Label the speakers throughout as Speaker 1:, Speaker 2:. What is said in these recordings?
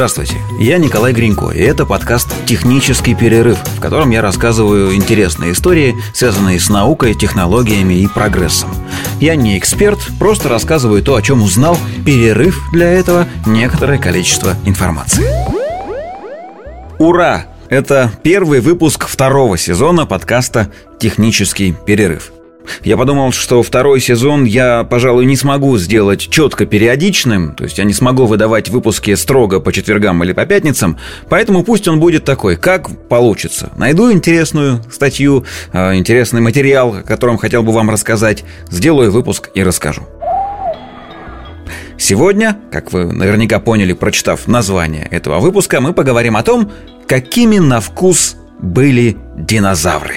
Speaker 1: Здравствуйте, я Николай Гринько, и это подкаст «Технический перерыв», в котором я рассказываю интересные истории, связанные с наукой, технологиями и прогрессом. Я не эксперт, просто рассказываю то, о чем узнал, перерыв для этого некоторое количество информации. Ура! Это первый выпуск второго сезона подкаста «Технический перерыв». Я подумал, что второй сезон я, пожалуй, не смогу сделать четко периодичным, то есть я не смогу выдавать выпуски строго по четвергам или по пятницам, поэтому пусть он будет такой, как получится. Найду интересную статью, э, интересный материал, о котором хотел бы вам рассказать, сделаю выпуск и расскажу. Сегодня, как вы наверняка поняли, прочитав название этого выпуска, мы поговорим о том, какими на вкус были динозавры.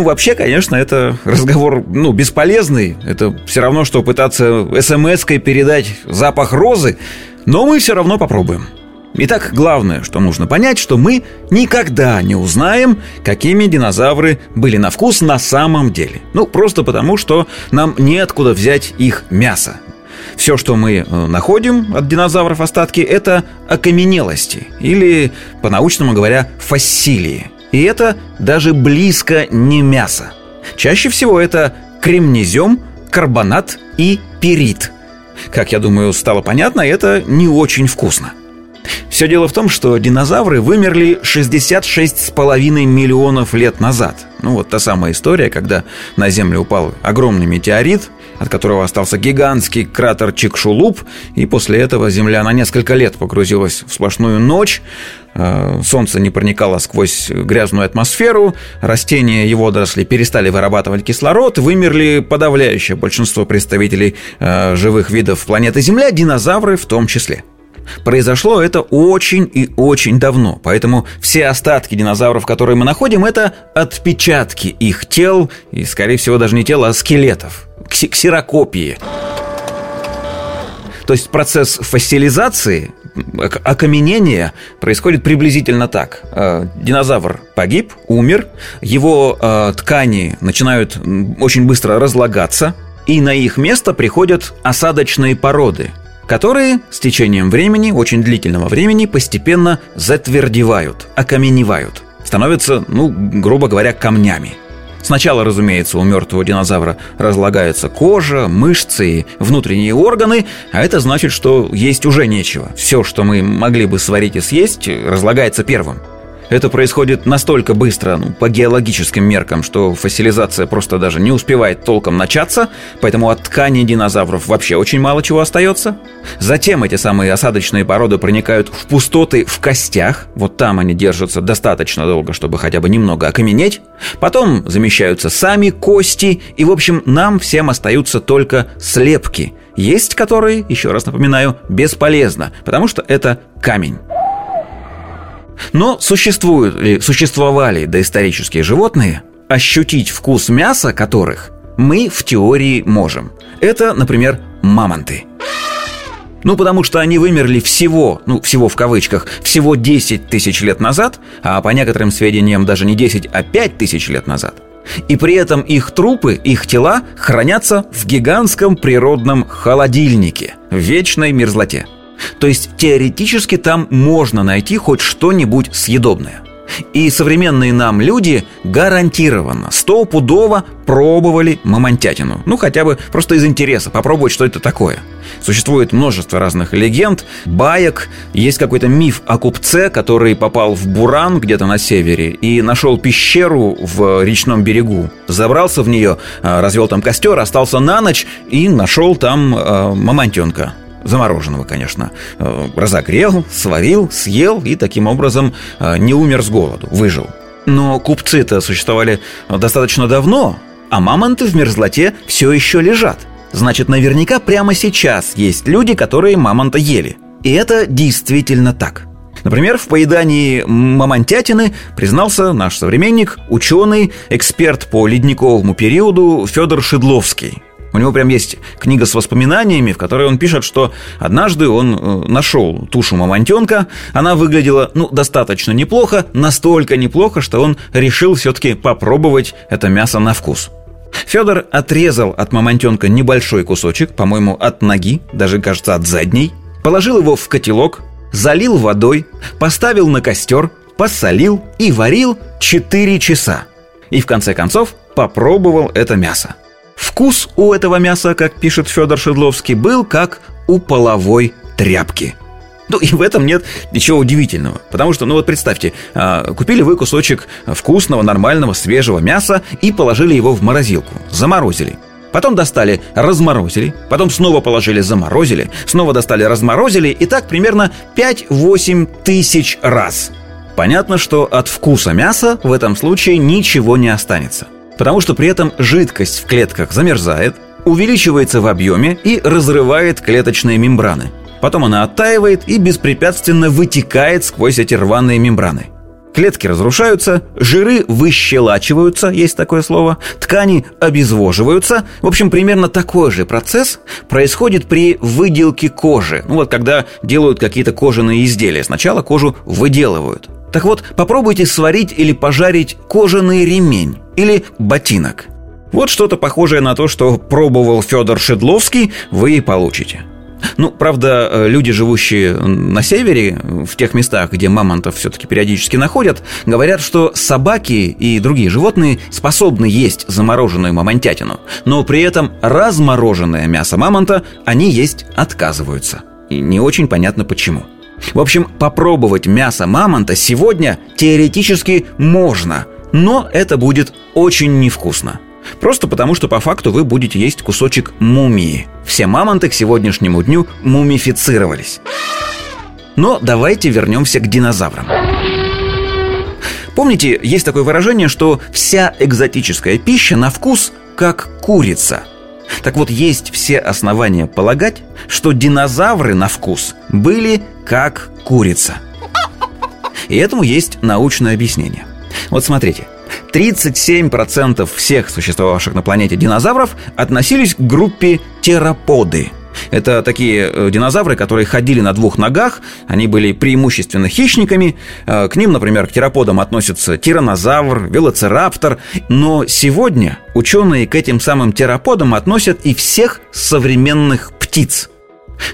Speaker 1: Ну, вообще, конечно, это разговор, ну, бесполезный. Это все равно, что пытаться смс-кой передать запах розы. Но мы все равно попробуем. Итак, главное, что нужно понять, что мы никогда не узнаем, какими динозавры были на вкус на самом деле. Ну, просто потому, что нам неоткуда взять их мясо. Все, что мы э, находим от динозавров остатки, это окаменелости, или, по-научному говоря, фасилии – и это даже близко не мясо. Чаще всего это кремнезем, карбонат и перит. Как я думаю, стало понятно, это не очень вкусно. Все дело в том, что динозавры вымерли 66,5 миллионов лет назад. Ну вот та самая история, когда на Землю упал огромный метеорит, от которого остался гигантский кратер Чикшулуп, и после этого Земля на несколько лет погрузилась в сплошную ночь, э, Солнце не проникало сквозь грязную атмосферу, растения и водоросли перестали вырабатывать кислород, вымерли подавляющее большинство представителей э, живых видов планеты Земля, динозавры в том числе. Произошло это очень и очень давно, поэтому все остатки динозавров, которые мы находим, это отпечатки их тел, и, скорее всего, даже не тела, а скелетов, ксерокопии. То есть процесс фасилизации, окаменения происходит приблизительно так. Э, динозавр погиб, умер, его э, ткани начинают очень быстро разлагаться, и на их место приходят осадочные породы – которые с течением времени, очень длительного времени, постепенно затвердевают, окаменевают, становятся, ну, грубо говоря, камнями. Сначала, разумеется, у мертвого динозавра разлагается кожа, мышцы и внутренние органы, а это значит, что есть уже нечего. Все, что мы могли бы сварить и съесть, разлагается первым. Это происходит настолько быстро, ну, по геологическим меркам, что фасилизация просто даже не успевает толком начаться, поэтому от ткани динозавров вообще очень мало чего остается. Затем эти самые осадочные породы проникают в пустоты в костях, вот там они держатся достаточно долго, чтобы хотя бы немного окаменеть. Потом замещаются сами кости, и, в общем, нам всем остаются только слепки, есть которые, еще раз напоминаю, бесполезно, потому что это камень. Но существуют ли, существовали доисторические животные, ощутить вкус мяса которых мы в теории можем. Это, например, мамонты. Ну, потому что они вымерли всего, ну, всего в кавычках, всего 10 тысяч лет назад, а по некоторым сведениям даже не 10, а 5 тысяч лет назад. И при этом их трупы, их тела хранятся в гигантском природном холодильнике, в вечной мерзлоте. То есть теоретически там можно найти хоть что-нибудь съедобное. И современные нам люди гарантированно, стопудово пробовали мамонтятину. Ну, хотя бы просто из интереса, попробовать, что это такое. Существует множество разных легенд, баек. Есть какой-то миф о купце, который попал в Буран где-то на севере и нашел пещеру в речном берегу. Забрался в нее, а, развел там костер, остался на ночь и нашел там э, мамонтенка замороженного, конечно, э, разогрел, сварил, съел и таким образом э, не умер с голоду, выжил. Но купцы-то существовали достаточно давно, а мамонты в мерзлоте все еще лежат. Значит, наверняка прямо сейчас есть люди, которые мамонта ели. И это действительно так. Например, в поедании мамонтятины признался наш современник, ученый, эксперт по ледниковому периоду Федор Шедловский – у него прям есть книга с воспоминаниями, в которой он пишет, что однажды он э, нашел тушу мамонтенка. Она выглядела, ну, достаточно неплохо, настолько неплохо, что он решил все-таки попробовать это мясо на вкус. Федор отрезал от мамонтенка небольшой кусочек, по-моему, от ноги, даже, кажется, от задней, положил его в котелок, залил водой, поставил на костер, посолил и варил 4 часа. И в конце концов попробовал это мясо. Вкус у этого мяса, как пишет Федор Шедловский, был как у половой тряпки. Ну и в этом нет ничего удивительного. Потому что, ну вот представьте, а, купили вы кусочек вкусного, нормального, свежего мяса и положили его в морозилку. Заморозили. Потом достали, разморозили, потом снова положили, заморозили, снова достали, разморозили, и так примерно 5-8 тысяч раз. Понятно, что от вкуса мяса в этом случае ничего не останется. Потому что при этом жидкость в клетках замерзает, увеличивается в объеме и разрывает клеточные мембраны. Потом она оттаивает и беспрепятственно вытекает сквозь эти рваные мембраны. Клетки разрушаются, жиры выщелачиваются, есть такое слово, ткани обезвоживаются. В общем, примерно такой же процесс происходит при выделке кожи. Ну вот, когда делают какие-то кожаные изделия, сначала кожу выделывают. Так вот, попробуйте сварить или пожарить кожаный ремень или ботинок. Вот что-то похожее на то, что пробовал Федор Шедловский, вы и получите. Ну, правда, э, люди, живущие на севере, в тех местах, где мамонтов все-таки периодически находят, говорят, что собаки и другие животные способны есть замороженную мамонтятину, но при этом размороженное мясо мамонта они есть отказываются. И не очень понятно почему. В общем, попробовать мясо мамонта сегодня теоретически можно, но это будет очень невкусно. Просто потому, что по факту вы будете есть кусочек мумии. Все мамонты к сегодняшнему дню мумифицировались. Но давайте вернемся к динозаврам. Помните, есть такое выражение, что вся экзотическая пища на вкус как курица. Так вот, есть все основания полагать, что динозавры на вкус были как курица. И этому есть научное объяснение. Вот смотрите – 37% всех существовавших на планете динозавров относились к группе тераподы. Это такие э, динозавры, которые ходили на двух ногах, они были преимущественно хищниками. Э, к ним, например, к тераподам относятся тиранозавр, велоцираптор. Но сегодня ученые к этим самым тераподам относят и всех современных птиц.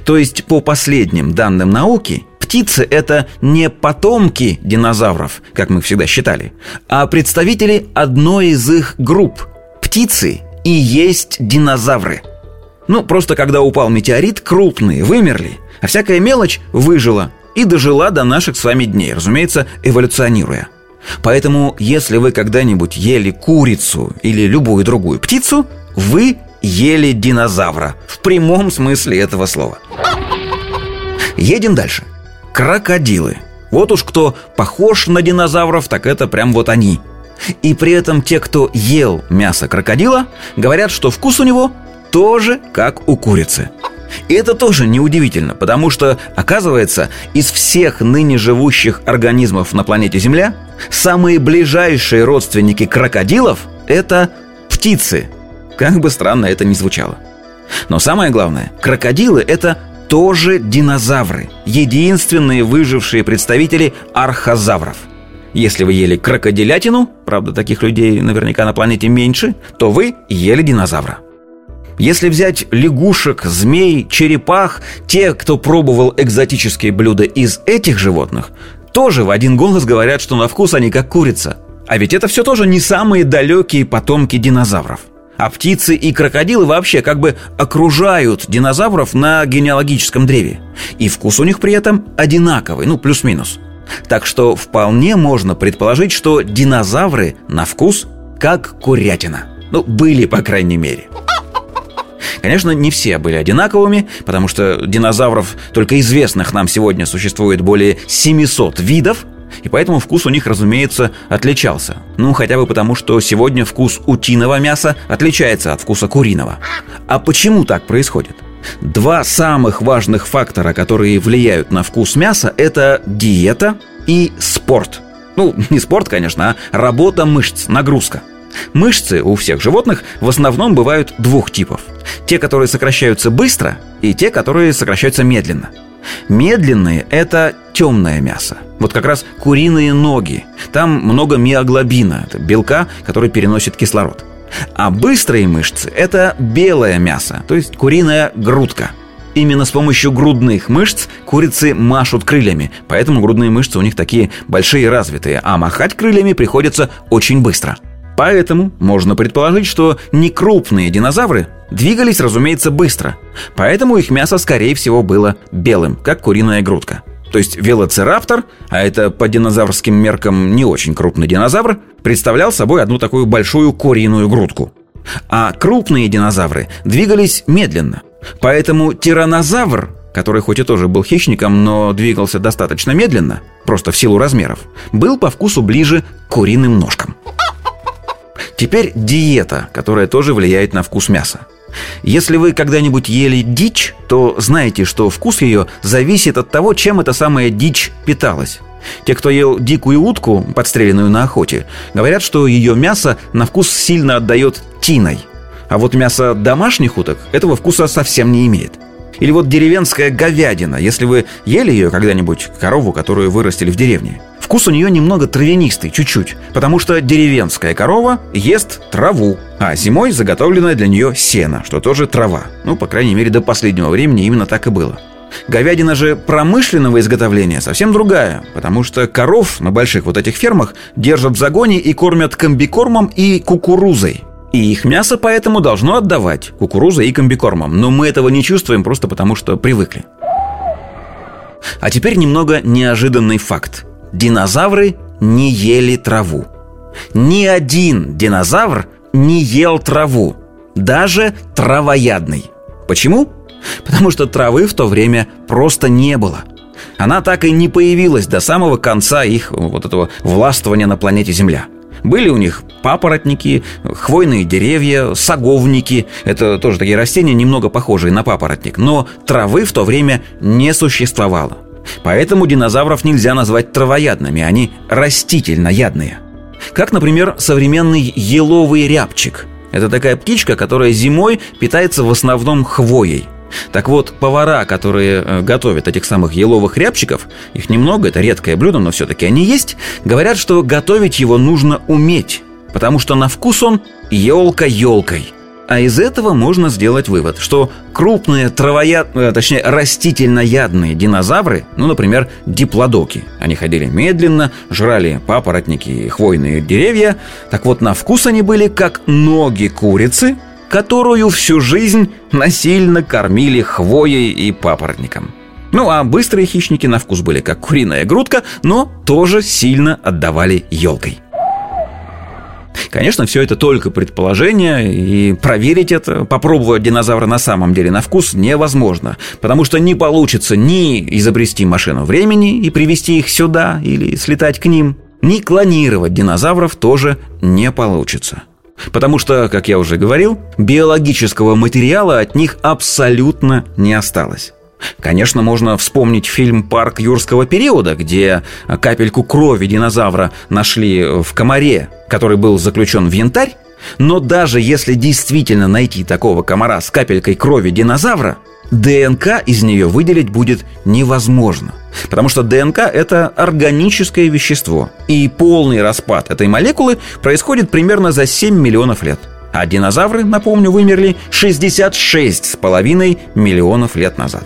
Speaker 1: То есть, по последним данным науки, птицы – это не потомки динозавров, как мы всегда считали, а представители одной из их групп. Птицы и есть динозавры. Ну, просто когда упал метеорит, крупные вымерли, а всякая мелочь выжила и дожила до наших с вами дней, разумеется, эволюционируя. Поэтому, если вы когда-нибудь ели курицу или любую другую птицу, вы ели динозавра в прямом смысле этого слова. Едем дальше – крокодилы. Вот уж кто похож на динозавров, так это прям вот они. И при этом те, кто ел мясо крокодила, говорят, что вкус у него тоже как у курицы. И это тоже неудивительно, потому что, оказывается, из всех ныне живущих организмов на планете Земля самые ближайшие родственники крокодилов – это птицы. Как бы странно это ни звучало. Но самое главное, крокодилы – это тоже динозавры, единственные выжившие представители архозавров. Если вы ели крокодилятину, правда, таких людей наверняка на планете меньше, то вы ели динозавра. Если взять лягушек, змей, черепах, те, кто пробовал экзотические блюда из этих животных, тоже в один голос говорят, что на вкус они как курица. А ведь это все тоже не самые далекие потомки динозавров – а птицы и крокодилы вообще как бы окружают динозавров на генеалогическом древе. И вкус у них при этом одинаковый, ну, плюс-минус. Так что вполне можно предположить, что динозавры на вкус как курятина. Ну, были, по крайней мере. Конечно, не все были одинаковыми, потому что динозавров, только известных нам сегодня, существует более 700 видов – и поэтому вкус у них, разумеется, отличался. Ну, хотя бы потому, что сегодня вкус утиного мяса отличается от вкуса куриного. А почему так происходит? Два самых важных фактора, которые влияют на вкус мяса, это диета и спорт. Ну, не спорт, конечно, а работа мышц, нагрузка. Мышцы у всех животных в основном бывают двух типов. Те, которые сокращаются быстро, и те, которые сокращаются медленно – Медленные – это темное мясо. Вот как раз куриные ноги. Там много миоглобина, это белка, который переносит кислород. А быстрые мышцы – это белое мясо, то есть куриная грудка. Именно с помощью грудных мышц курицы машут крыльями, поэтому грудные мышцы у них такие большие и развитые, а махать крыльями приходится очень быстро. Поэтому можно предположить, что некрупные динозавры двигались, разумеется, быстро. Поэтому их мясо, скорее всего, было белым, как куриная грудка. То есть велоцираптор, а это по динозаврским меркам не очень крупный динозавр, представлял собой одну такую большую куриную грудку. А крупные динозавры двигались медленно. Поэтому тиранозавр, который хоть и тоже был хищником, но двигался достаточно медленно, просто в силу размеров, был по вкусу ближе к куриным ножкам. Теперь диета, которая тоже влияет на вкус мяса. Если вы когда-нибудь ели дичь, то знаете, что вкус ее зависит от того, чем эта самая дичь питалась. Те, кто ел дикую утку, подстреленную на охоте, говорят, что ее мясо на вкус сильно отдает тиной. А вот мясо домашних уток этого вкуса совсем не имеет. Или вот деревенская говядина, если вы ели ее когда-нибудь, корову, которую вырастили в деревне. Вкус у нее немного травянистый, чуть-чуть, потому что деревенская корова ест траву, а зимой заготовленное для нее сено, что тоже трава. Ну, по крайней мере, до последнего времени именно так и было. Говядина же промышленного изготовления совсем другая, потому что коров на больших вот этих фермах держат в загоне и кормят комбикормом и кукурузой. И их мясо поэтому должно отдавать кукурузой и комбикормом. Но мы этого не чувствуем просто потому, что привыкли. А теперь немного неожиданный факт. Динозавры не ели траву. Ни один динозавр не ел траву. Даже травоядный. Почему? Потому что травы в то время просто не было. Она так и не появилась до самого конца их вот этого властвования на планете Земля. Были у них папоротники, хвойные деревья, саговники. Это тоже такие растения, немного похожие на папоротник. Но травы в то время не существовало. Поэтому динозавров нельзя назвать травоядными, они растительноядные. Как, например, современный еловый рябчик. Это такая птичка, которая зимой питается в основном хвоей – так вот, повара, которые э, готовят этих самых еловых рябчиков, их немного, это редкое блюдо, но все-таки они есть, говорят, что готовить его нужно уметь, потому что на вкус он елка елкой. А из этого можно сделать вывод, что крупные травояд... Э, точнее, растительноядные динозавры, ну, например, диплодоки, они ходили медленно, жрали папоротники и хвойные деревья, так вот на вкус они были как ноги курицы, которую всю жизнь насильно кормили хвоей и папоротником. Ну а быстрые хищники на вкус были как куриная грудка, но тоже сильно отдавали елкой. Конечно, все это только предположение, и проверить это, попробовать динозавра на самом деле на вкус невозможно, потому что не получится ни изобрести машину времени и привести их сюда или слетать к ним, ни клонировать динозавров тоже не получится. Потому что, как я уже говорил, биологического материала от них абсолютно не осталось. Конечно, можно вспомнить фильм «Парк юрского периода», где капельку крови динозавра нашли в комаре, который был заключен в янтарь, но даже если действительно найти такого комара с капелькой крови динозавра, ДНК из нее выделить будет невозможно. Потому что ДНК – это органическое вещество. И полный распад этой молекулы происходит примерно за 7 миллионов лет. А динозавры, напомню, вымерли 66,5 миллионов лет назад.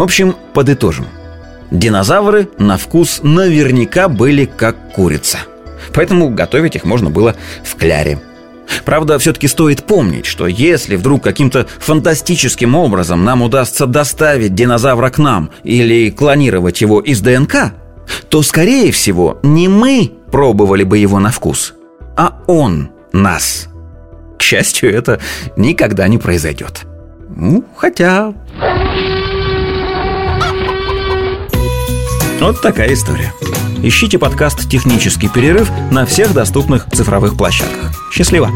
Speaker 1: В общем, подытожим. Динозавры на вкус наверняка были как курица. Поэтому готовить их можно было в кляре – Правда, все-таки стоит помнить, что если вдруг каким-то фантастическим образом нам удастся доставить динозавра к нам или клонировать его из ДНК, то, скорее всего, не мы пробовали бы его на вкус, а он нас. К счастью, это никогда не произойдет. Ну, хотя... Вот такая история. Ищите подкаст «Технический перерыв» на всех доступных цифровых площадках. Счастливо!